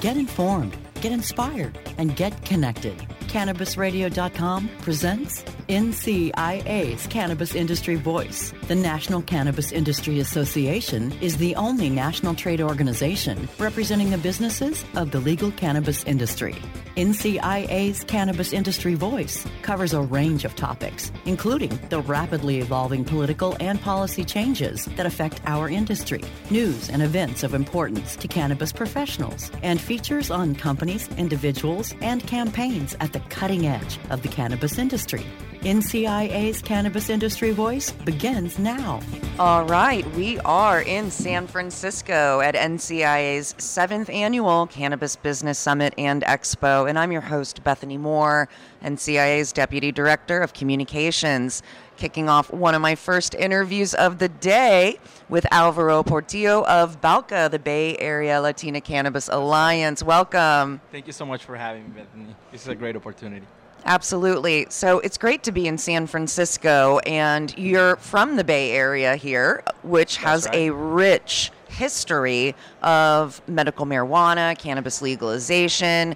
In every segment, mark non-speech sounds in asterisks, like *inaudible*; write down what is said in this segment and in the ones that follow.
Get informed, get inspired, and get connected. CannabisRadio.com presents NCIA's Cannabis Industry Voice. The National Cannabis Industry Association is the only national trade organization representing the businesses of the legal cannabis industry. NCIA's Cannabis Industry Voice covers a range of topics, including the rapidly evolving political and policy changes that affect our industry, news and events of importance to cannabis professionals, and features on companies, individuals, and campaigns at the cutting edge of the cannabis industry. NCIA's Cannabis Industry Voice begins now. All right, we are in San Francisco at NCIA's seventh annual Cannabis Business Summit and Expo, and I'm your host, Bethany Moore, NCIA's Deputy Director of Communications. Kicking off one of my first interviews of the day with Alvaro Portillo of BALCA, the Bay Area Latina Cannabis Alliance. Welcome. Thank you so much for having me, Bethany. This is a great opportunity. Absolutely. So it's great to be in San Francisco, and you're from the Bay Area here, which has right. a rich history of medical marijuana, cannabis legalization.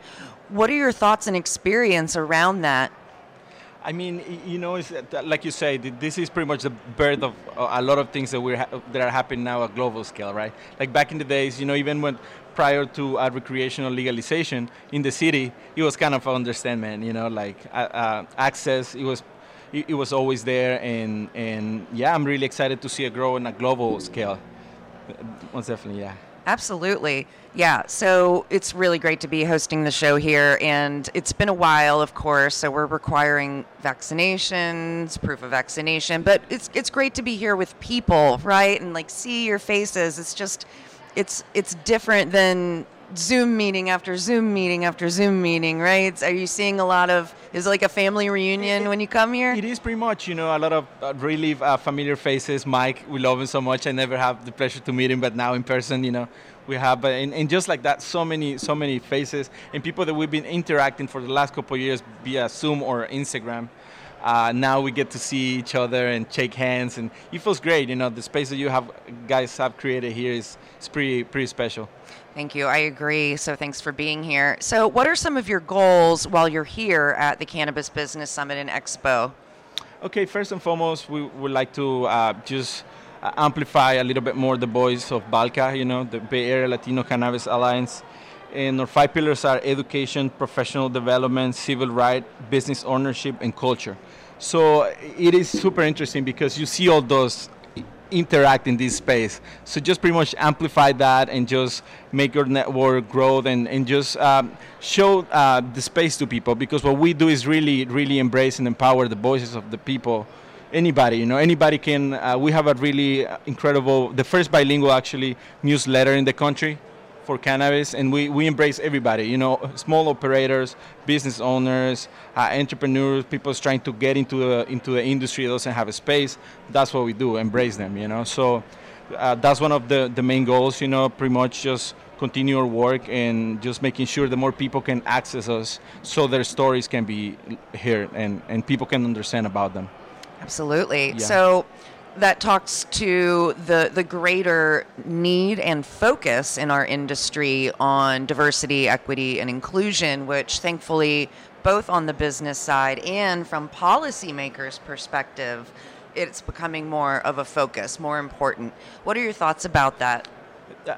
What are your thoughts and experience around that? I mean, you know, uh, like you say, this is pretty much the birth of uh, a lot of things that we're ha- that are happening now at global scale, right? Like back in the days, you know, even when prior to uh, recreational legalization in the city, it was kind of understanding, you know, like uh, access. It was it, it was always there, and and yeah, I'm really excited to see it grow on a global scale. Most definitely, yeah. Absolutely. Yeah. So it's really great to be hosting the show here. And it's been a while, of course. So we're requiring vaccinations, proof of vaccination. But it's, it's great to be here with people, right? And like see your faces. It's just, it's, it's different than Zoom meeting after Zoom meeting after Zoom meeting, right? Are you seeing a lot of, is it like a family reunion when you come here? It is pretty much, you know, a lot of uh, really uh, familiar faces. Mike, we love him so much. I never have the pleasure to meet him, but now in person, you know, we have. And, and just like that, so many, so many faces and people that we've been interacting for the last couple of years via Zoom or Instagram. Uh, now we get to see each other and shake hands, and it feels great. You know, the space that you have guys have created here is, is pretty, pretty special. Thank you. I agree. So thanks for being here. So, what are some of your goals while you're here at the Cannabis Business Summit and Expo? Okay, first and foremost, we would like to uh, just uh, amplify a little bit more the voice of BALCA, you know, the Bay Area Latino Cannabis Alliance. And our five pillars are education, professional development, civil right, business ownership, and culture. So it is super interesting because you see all those interact in this space. So just pretty much amplify that and just make your network grow and, and just um, show uh, the space to people because what we do is really, really embrace and empower the voices of the people. Anybody, you know, anybody can. Uh, we have a really incredible, the first bilingual actually newsletter in the country for cannabis, and we, we embrace everybody. You know, small operators, business owners, uh, entrepreneurs, people trying to get into the into the industry that doesn't have a space. That's what we do, embrace them. You know, so uh, that's one of the the main goals. You know, pretty much just continue our work and just making sure that more people can access us, so their stories can be heard and and people can understand about them. Absolutely. Yeah. So, that talks to the the greater need and focus in our industry on diversity, equity, and inclusion, which thankfully, both on the business side and from policymakers' perspective, it's becoming more of a focus, more important. What are your thoughts about that?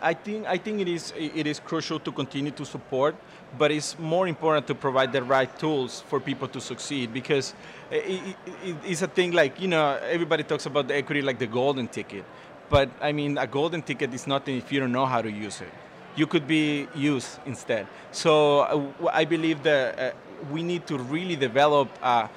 I think I think it is it is crucial to continue to support, but it's more important to provide the right tools for people to succeed because it, it, it's a thing like you know everybody talks about the equity like the golden ticket, but I mean a golden ticket is nothing if you don't know how to use it. You could be used instead. So uh, I believe that uh, we need to really develop. Uh,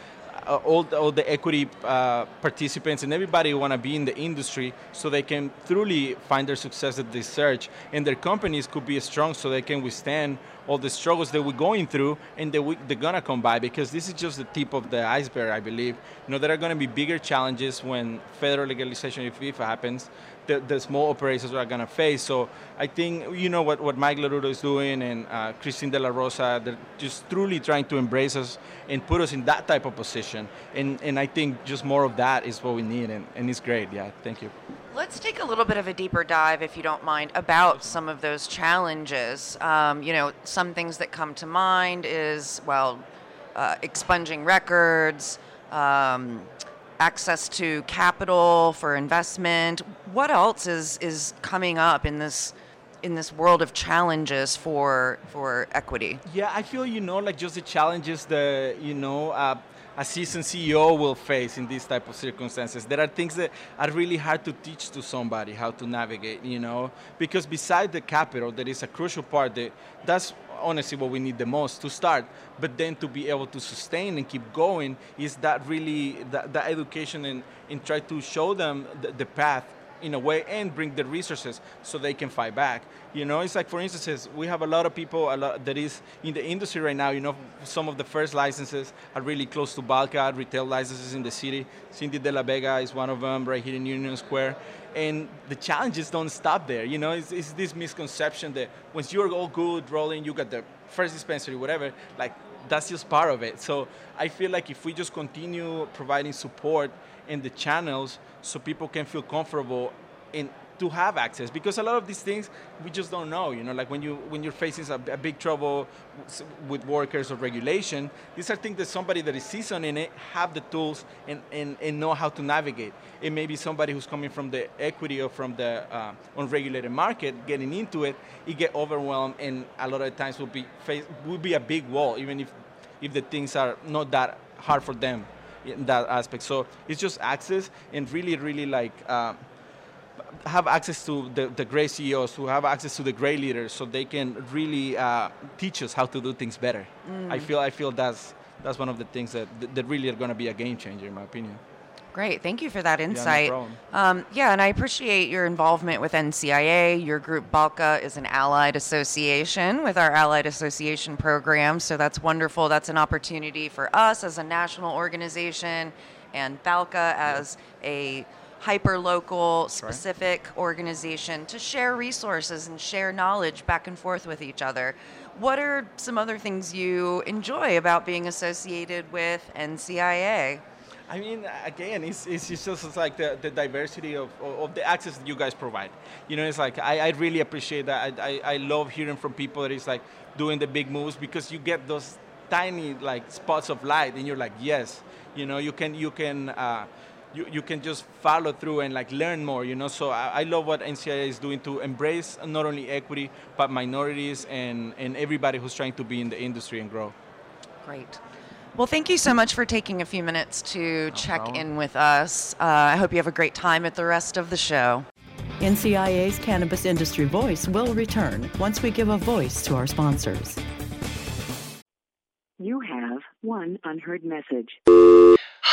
all, the, all the equity uh, participants and everybody want to be in the industry so they can truly find their success that they search. And their companies could be strong so they can withstand all the struggles that we're going through and that we, they're gonna come by because this is just the tip of the iceberg i believe. You know there are going to be bigger challenges when federal legalization if, it happens the, the small operators are going to face. So i think you know what, what mike larudo is doing and uh, christine de la rosa they're just truly trying to embrace us and put us in that type of position. And, and i think just more of that is what we need and, and it's great. Yeah thank you Let's take a little bit of a deeper dive, if you don't mind, about some of those challenges. Um, you know, some things that come to mind is, well, uh, expunging records, um, access to capital for investment. What else is, is coming up in this in this world of challenges for for equity? Yeah, I feel you know like just the challenges that you know uh, a seasoned CEO will face in these type of circumstances. There are things that are really hard to teach to somebody how to navigate, you know, because beside the capital, there is a crucial part that that's honestly what we need the most to start but then to be able to sustain and keep going is that really that, that education and, and try to show them the, the path in a way and bring the resources so they can fight back. You know, it's like for instance, we have a lot of people a lot that is in the industry right now. You know, some of the first licenses are really close to Balca, retail licenses in the city. Cindy de la Vega is one of them right here in Union Square. And the challenges don't stop there. You know, it's, it's this misconception that once you're all good, rolling, you got the first dispensary, whatever, like that's just part of it. So I feel like if we just continue providing support in the channels so people can feel comfortable in to have access because a lot of these things we just don't know you know like when you when you're facing a, a, big trouble with workers or regulation these are things that somebody that is seasoned in it have the tools and, and, and know how to navigate it may be somebody who's coming from the equity or from the uh, unregulated market getting into it it get overwhelmed and a lot of times will be face will be a big wall even if if the things are not that hard for them in that aspect. So it's just access and really, really like uh, have access to the, the great CEOs who have access to the great leaders so they can really uh, teach us how to do things better. Mm. I feel I feel that's that's one of the things that that really are going to be a game changer in my opinion. Great, thank you for that insight. Yeah, no um, yeah, and I appreciate your involvement with NCIA. Your group Balca is an allied association with our allied association program, so that's wonderful. That's an opportunity for us as a national organization and Balca as a hyper local specific right. organization to share resources and share knowledge back and forth with each other. What are some other things you enjoy about being associated with NCIA? I mean, again, it's, it's just it's like the, the diversity of, of the access that you guys provide. You know, it's like I, I really appreciate that. I, I, I love hearing from people that is like doing the big moves because you get those tiny like spots of light, and you're like, yes, you know, you can you can. Uh, you, you can just follow through and like learn more you know so I, I, love what NCIA is doing to embrace not only equity but minorities and, and everybody who's trying to be in the industry and grow great well, thank you so much for taking a few minutes to no check problem. in with us. Uh, I hope you have a great time at the rest of the show. NCIA's Cannabis Industry Voice will return once we give a voice to our sponsors. You have one unheard message.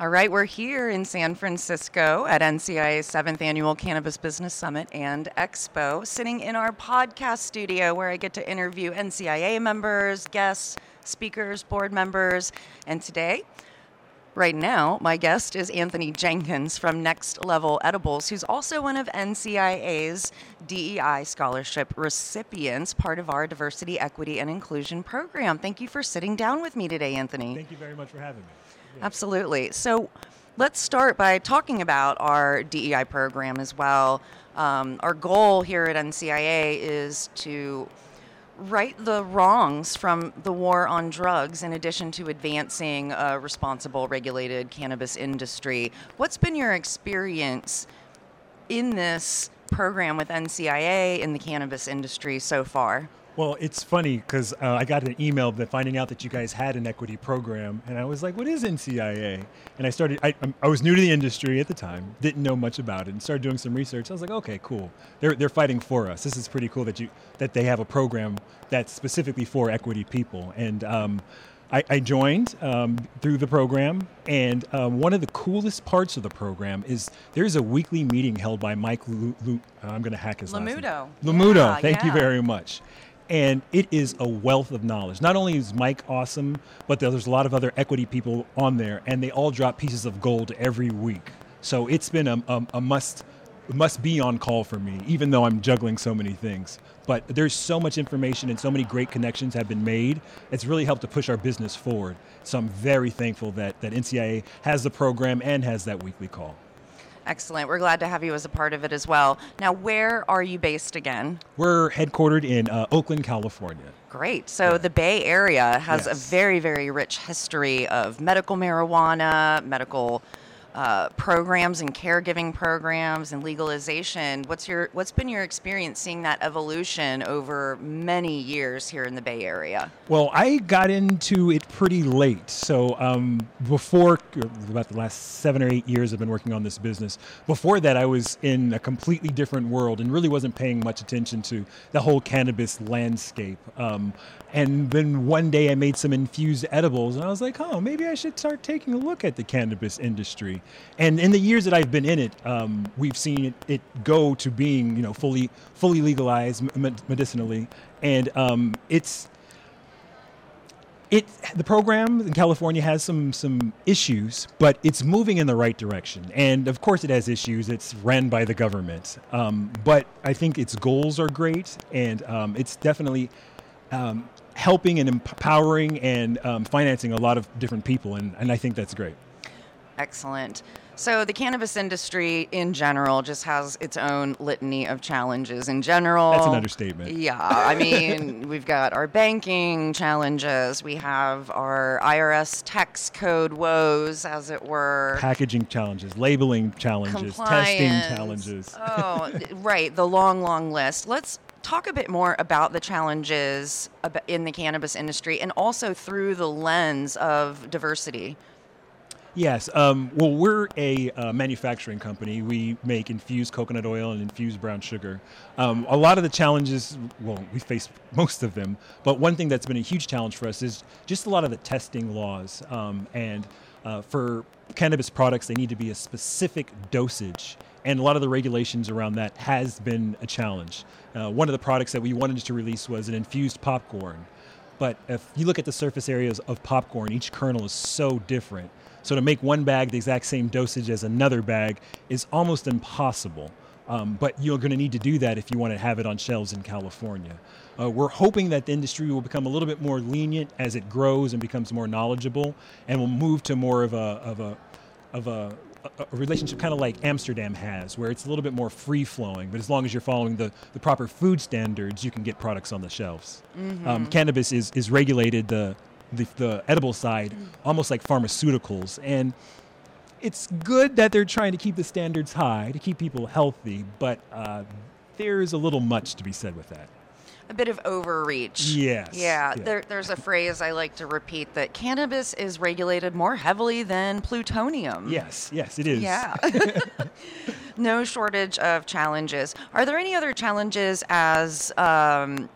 All right, we're here in San Francisco at NCIA's seventh annual Cannabis Business Summit and Expo, sitting in our podcast studio where I get to interview NCIA members, guests, speakers, board members. And today, right now, my guest is Anthony Jenkins from Next Level Edibles, who's also one of NCIA's DEI scholarship recipients, part of our diversity, equity, and inclusion program. Thank you for sitting down with me today, Anthony. Thank you very much for having me. Absolutely. So let's start by talking about our DEI program as well. Um, our goal here at NCIA is to right the wrongs from the war on drugs in addition to advancing a responsible regulated cannabis industry. What's been your experience in this program with NCIA in the cannabis industry so far? Well, it's funny because uh, I got an email that finding out that you guys had an equity program, and I was like, "What is NCIA?" And I started. I, I was new to the industry at the time, didn't know much about it, and started doing some research. I was like, "Okay, cool. They're they're fighting for us. This is pretty cool that you that they have a program that's specifically for equity people." And um, I, I, joined um, through the program, and um, one of the coolest parts of the program is there's a weekly meeting held by Mike. Lu- Lu- I'm going to hack his Lamuto. last name. Lamuto. Yeah, thank yeah. you very much and it is a wealth of knowledge. Not only is Mike awesome, but there's a lot of other equity people on there, and they all drop pieces of gold every week. So it's been a, a, a must must be on call for me, even though I'm juggling so many things. But there's so much information and so many great connections have been made. It's really helped to push our business forward. So I'm very thankful that, that NCIA has the program and has that weekly call. Excellent. We're glad to have you as a part of it as well. Now, where are you based again? We're headquartered in uh, Oakland, California. Great. So yeah. the Bay Area has yes. a very, very rich history of medical marijuana, medical uh, programs and caregiving programs and legalization. What's your what's been your experience seeing that evolution over many years here in the Bay Area? Well, I got into it pretty late. So um, before about the last seven or eight years, I've been working on this business. Before that, I was in a completely different world and really wasn't paying much attention to the whole cannabis landscape. Um, and then one day I made some infused edibles, and I was like, oh, maybe I should start taking a look at the cannabis industry. And in the years that I've been in it, um, we've seen it, it, go to being, you know, fully fully legalized medicinally, and um, it's it the program in California has some some issues, but it's moving in the right direction. And of course, it has issues. It's ran by the government, um, but I think its goals are great, and um, it's definitely um, helping and empowering and um, financing a lot of different people, and, and I think that's great. Excellent. So the cannabis industry in general just has its own litany of challenges in general. That's an understatement. Yeah, I mean, *laughs* we've got our banking challenges, we have our IRS tax code woes, as it were. Packaging challenges, labeling challenges, Compliance. testing challenges. oh, *laughs* right, the long, long list. Let's talk a bit more about the challenges in the cannabis industry and also through the lens of diversity. Yes. Um, well, we're a uh, manufacturing company. We make infused coconut oil and infused brown sugar. Um, a lot of the challenges, well, we face most of them, but one thing that's been a huge challenge for us is just a lot of the testing laws. Um, and uh, for cannabis products, they need to be a specific dosage. And a lot of the regulations around that has been a challenge. Uh, one of the products that we wanted to release was an infused popcorn. But if you look at the surface areas of popcorn, each kernel is so different. So to make one bag the exact same dosage as another bag is almost impossible. Um, but you're going to need to do that if you want to have it on shelves in California. Uh, we're hoping that the industry will become a little bit more lenient as it grows and becomes more knowledgeable, and will move to more of a of a of a, a relationship kind of like Amsterdam has, where it's a little bit more free flowing. But as long as you're following the, the proper food standards, you can get products on the shelves. Mm-hmm. Um, cannabis is is regulated the the, the edible side almost like pharmaceuticals and it's good that they're trying to keep the standards high to keep people healthy but uh, there's a little much to be said with that a bit of overreach. Yes. Yeah, yeah. There, there's a phrase I like to repeat that cannabis is regulated more heavily than plutonium. Yes, yes, it is. Yeah. *laughs* *laughs* no shortage of challenges. Are there any other challenges as um,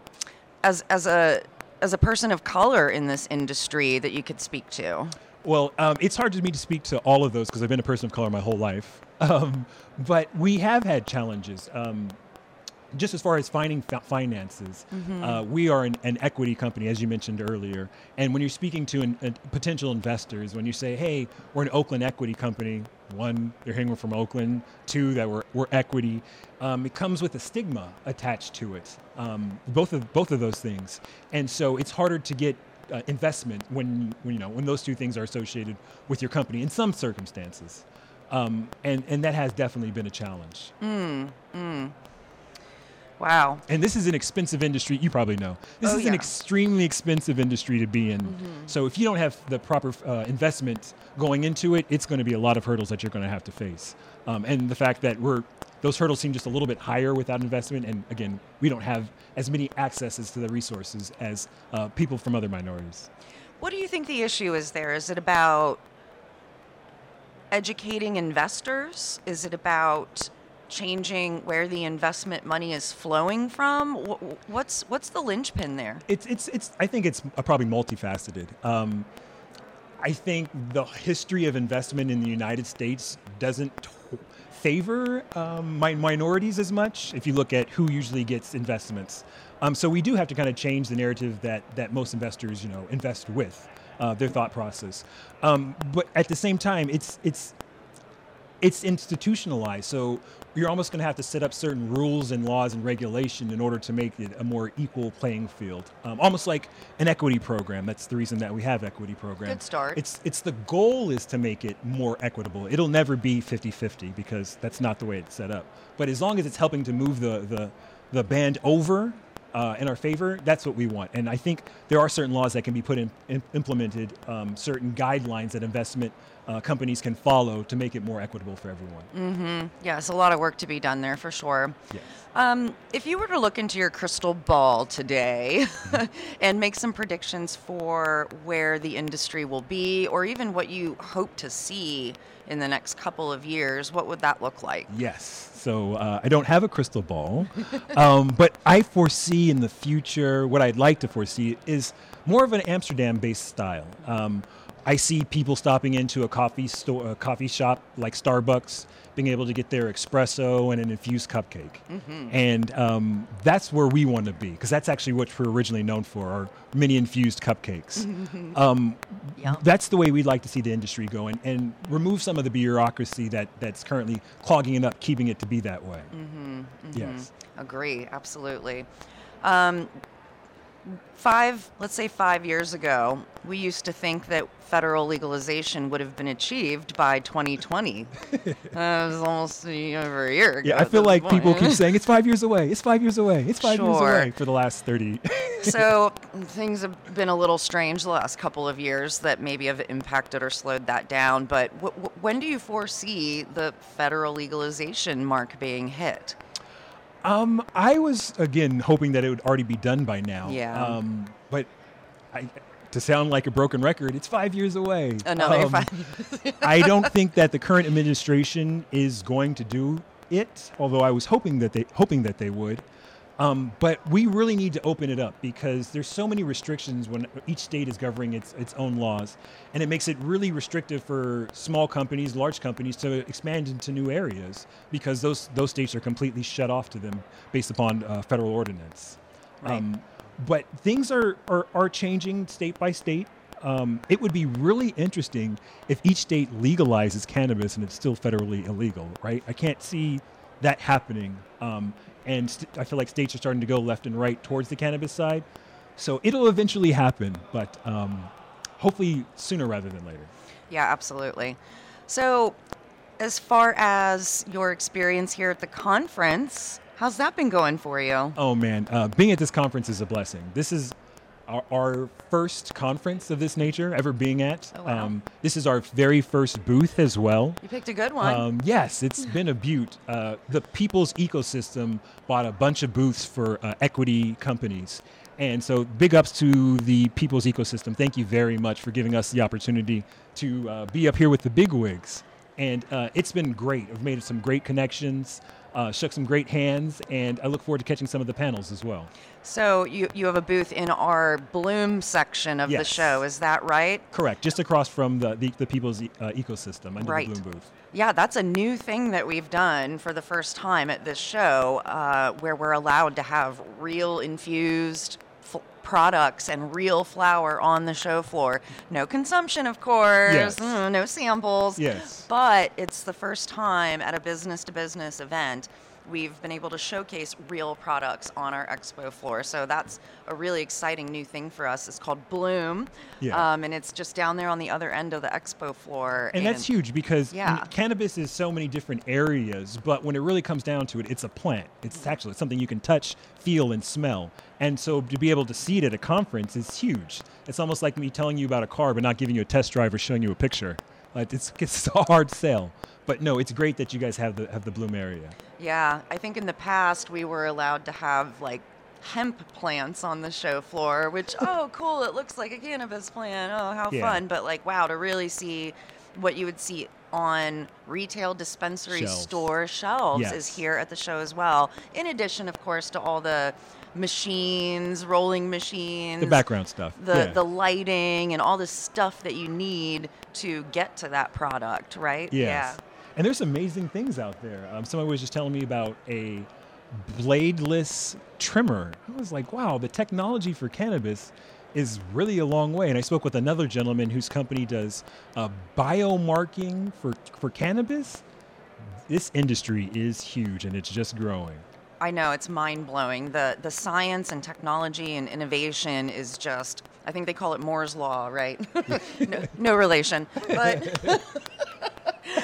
as as a as a person of color in this industry that you could speak to? Well, um, it's hard for me to speak to all of those because I've been a person of color my whole life. *laughs* Um, but we have had challenges. Um, just as far as finding fi- finances, uh, we are an, an equity company, as you mentioned earlier. And when you're speaking to an, potential investors, when you say, "Hey, we're an Oakland equity company," one, they're we're from Oakland. Two, that we're, we're equity. Um, it comes with a stigma attached to it. Um, both of both of those things, and so it's harder to get uh, investment when, when you know when those two things are associated with your company in some circumstances. Um, and and that has definitely been a challenge. Wow. And this is an expensive industry. You probably know. This Oh, is an extremely expensive industry to be in. So if you don't have the proper uh, investment going into it, it's going to be a lot of hurdles that you're going to have to face. Um, and the fact that we're those hurdles seem just a little bit higher without investment. And again, we don't have as many accesses to the resources as uh, people from other minorities. What do you think the issue is there? Is it about educating investors? Is it about changing where the investment money is flowing from? What's what's the linchpin there? It's it's it's. I think it's uh, probably multifaceted. Um, I think the history of investment in the United States doesn't t- favor um, mi- minorities as much. If you look at who usually gets investments, um, so we do have to kind of change the narrative that that most investors, you know, invest with uh, their thought process. Um, but at the same time, it's it's it's institutionalized. So you're almost going to have to set up certain rules and laws and regulation in order to make it a more equal playing field. Um, almost like an equity program. That's the reason that we have equity programs. Good start. It's it's the goal is to make it more equitable. It'll never be 50-50 because that's not the way it's set up. But as long as it's helping to move the the the band over uh, in our favor, that's what we want. And I think there are certain laws that can be put in, in implemented, um, certain guidelines that investment uh, companies can follow to make it more equitable for everyone. Yes, a lot of work to be done there for sure. Yes. Um, if you were to look into your crystal ball today *laughs* and make some predictions for where the industry will be, or even what you hope to see in the next couple of years, what would that look like? Yes. So uh, I don't have a crystal ball, *laughs* um, but I foresee in the future what I'd like to foresee is more of an Amsterdam-based style. Um, I see people stopping into a coffee store, a coffee shop like Starbucks, being able to get their espresso and an infused cupcake, and um, that's where we want to be because that's actually what we're originally known for: our mini infused cupcakes. *laughs* um, Yum. that's the way we'd like to see the industry go and, and remove some of the bureaucracy that, that's currently clogging it up, keeping it to be that way. Yes. Agree, absolutely. Um, five, let's say five years ago, we used to think that federal legalization would have been achieved by 2020. *laughs* that was almost over a year ago. Yeah, I feel like people keep saying it's five years away. It's five years away. It's five years away for the last 30. *laughs* so things have been a little strange the last couple of years that maybe have impacted or slowed that down. But w- w- when do you foresee the federal legalization mark being hit? Um, I was again hoping that it would already be done by now. Yeah. Um, but I, to sound like a broken record, it's five years away. Another Um, five. *laughs* I don't think that the current administration is going to do it, although I was hoping that they hoping that they would. Um, but we really need to open it up because there's so many restrictions when each state is governing its its own laws, and it makes it really restrictive for small companies, large companies to expand into new areas because those those states are completely shut off to them based upon uh, federal ordinance. Right. Um, but things are, are are changing state by state. Um, it would be really interesting if each state legalizes cannabis and it's still federally illegal, right? I can't see that happening. Um, and st- I feel like states are starting to go left and right towards the cannabis side. So it'll eventually happen, but um, hopefully sooner rather than later. Yeah, absolutely. So, as far as your experience here at the conference, how's that been going for you? Oh man, uh, being at this conference is a blessing. This is our, our first conference of this nature ever being at. Oh, wow. um, this is our very first booth as well. You picked a good one. Um, yes, it's been a beaut. Uh, the People's Ecosystem bought a bunch of booths for uh, equity companies. And so, big ups to the People's Ecosystem. Thank you very much for giving us the opportunity to uh, be up here with the big wigs. And uh, it's been great. I've made some great connections. Uh, shook some great hands, and I look forward to catching some of the panels as well. So you, you have a booth in our Bloom section of the show, is that right? Correct, just across from the the, the people's e- uh, ecosystem under Right. the Bloom booth. Yeah, that's a new thing that we've done for the first time at this show, uh, where we're allowed to have real infused f- products and real flour on the show floor. No consumption, of course. Yes. mm, no samples. Yes. But it's the first time at a business to business event we've been able to showcase real products on our expo floor. So that's a really exciting new thing for us. It's called Bloom. Yeah. Um, and it's just down there on the other end of the expo floor. And that's huge because Yeah. cannabis is so many different areas, but when it really comes down to it, it's a plant. It's actually something you can touch, feel, and smell. And so to be able to see it at a conference is huge. It's almost like me telling you about a car but not giving you a test drive or showing you a picture. Like it's, *laughs* it's a hard sell. But no, it's great that you guys have the have the Bloom area. Yeah, I think in the past we were allowed to have like hemp plants on the show floor, which *laughs* oh cool, it looks like a cannabis plant. Oh, how Yeah. fun! But like wow, to really see what you would see on retail dispensary store shelves is here at the show as well. In addition, of course, to all the machines, rolling machines, The background stuff. the yeah. the lighting, and all the stuff that you need to get to that product, right? Yes. And there's amazing things out there. Um, someone was just telling me about a bladeless trimmer. I was like, wow, the technology for cannabis is really a long way. And I spoke with another gentleman whose company does uh, biomarking for, for cannabis. This industry is huge and it's just growing. I know it's mind blowing. The the science and technology and innovation is just I think they call it Moore's law, right? *laughs* no, no relation, but. *laughs*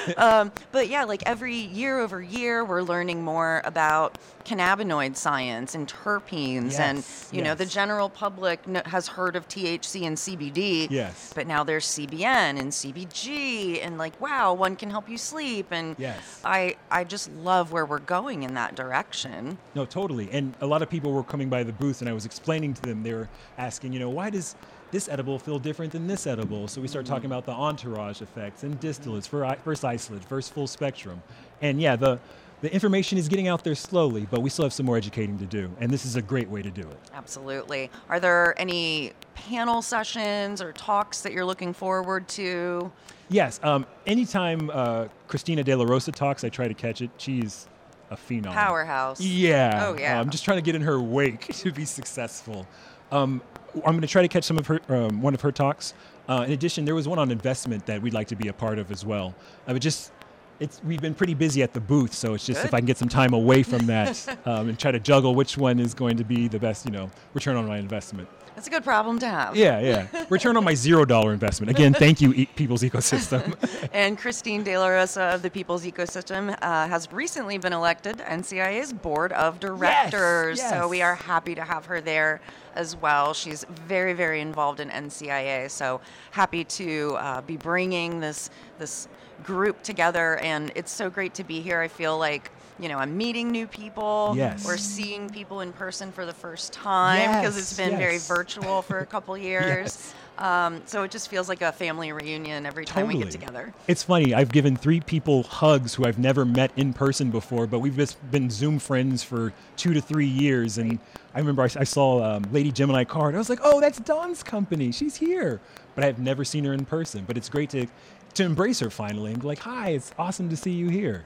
*laughs* um, but yeah, like every year over year, we're learning more about cannabinoid science and terpenes, and Yes, you know the general public has heard of THC and CBD. Yes. But now there's CBN and CBG, and like wow, one can help you sleep, and Yes. I I just love where we're going in that direction. No, totally. And a lot of people were coming by the booth, and I was explaining to them. They were asking, you know, why does this edible feel different than this edible? So we started talking about the entourage effects and distillates versus isolate versus full spectrum. And yeah, the the information is getting out there slowly, but we still have some more educating to do. And this is a great way to do it. Absolutely. Are there any panel sessions or talks that you're looking forward to? Yes. Um, anytime uh, Christina De La Rosa talks, I try to catch it. She's a phenom. Powerhouse. Yeah. Oh, yeah. I'm just trying to get in her wake *laughs* to be successful. Um, I'm going to try to catch some of her, um, one of her talks. Uh, in addition, there was one on investment that we'd like to be a part of as well. I would just, it's we've been pretty busy at the booth, so it's just if I can get some time away from that *laughs* um, and try to juggle which one is going to be the best, you know, return on my investment. That's a good problem to have. Yeah, yeah. Return on my *laughs* zero dollar investment. Again, thank you, e- People's Ecosystem. *laughs* And Christine De La Rosa of the People's Ecosystem uh, has recently been elected NCIA's board of directors. Yes. So we are happy to have her there as well. She's very, very involved in NCIA. So happy to uh, be bringing this this group together. And it's so great to be here. I feel like. You know, I'm meeting new people. Yes. We're seeing people in person for the first time because it's been very virtual for a couple *laughs* years. Yes. Um, so it just feels like a family reunion every time we get together. It's funny. I've given three people hugs who I've never met in person before, but we've just been Zoom friends for two to three years. And I remember I saw um, Lady Gemini Card. I was like, "Oh, that's Dawn's company. She's here," but I've never seen her in person. But it's great to to embrace her finally and be like, "Hi, it's awesome to see you here."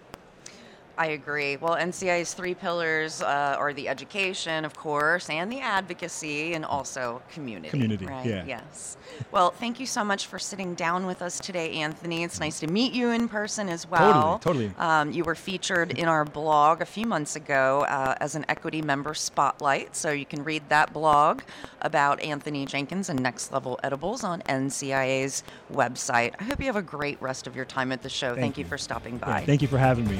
I agree. Well, NCI's three pillars uh, are the education, of course, and the advocacy, and also community. Community, right? yeah. Yes. Well, thank you so much for sitting down with us today, Anthony. It's nice to meet you in person as well. Totally, totally. Um, you were featured in our blog a few months ago uh, as an equity member spotlight, so you can read that blog about Anthony Jenkins and Next Level Edibles on NCIA's website. I hope you have a great rest of your time at the show. Thank, you you. for stopping Yeah, by. thank you for having me.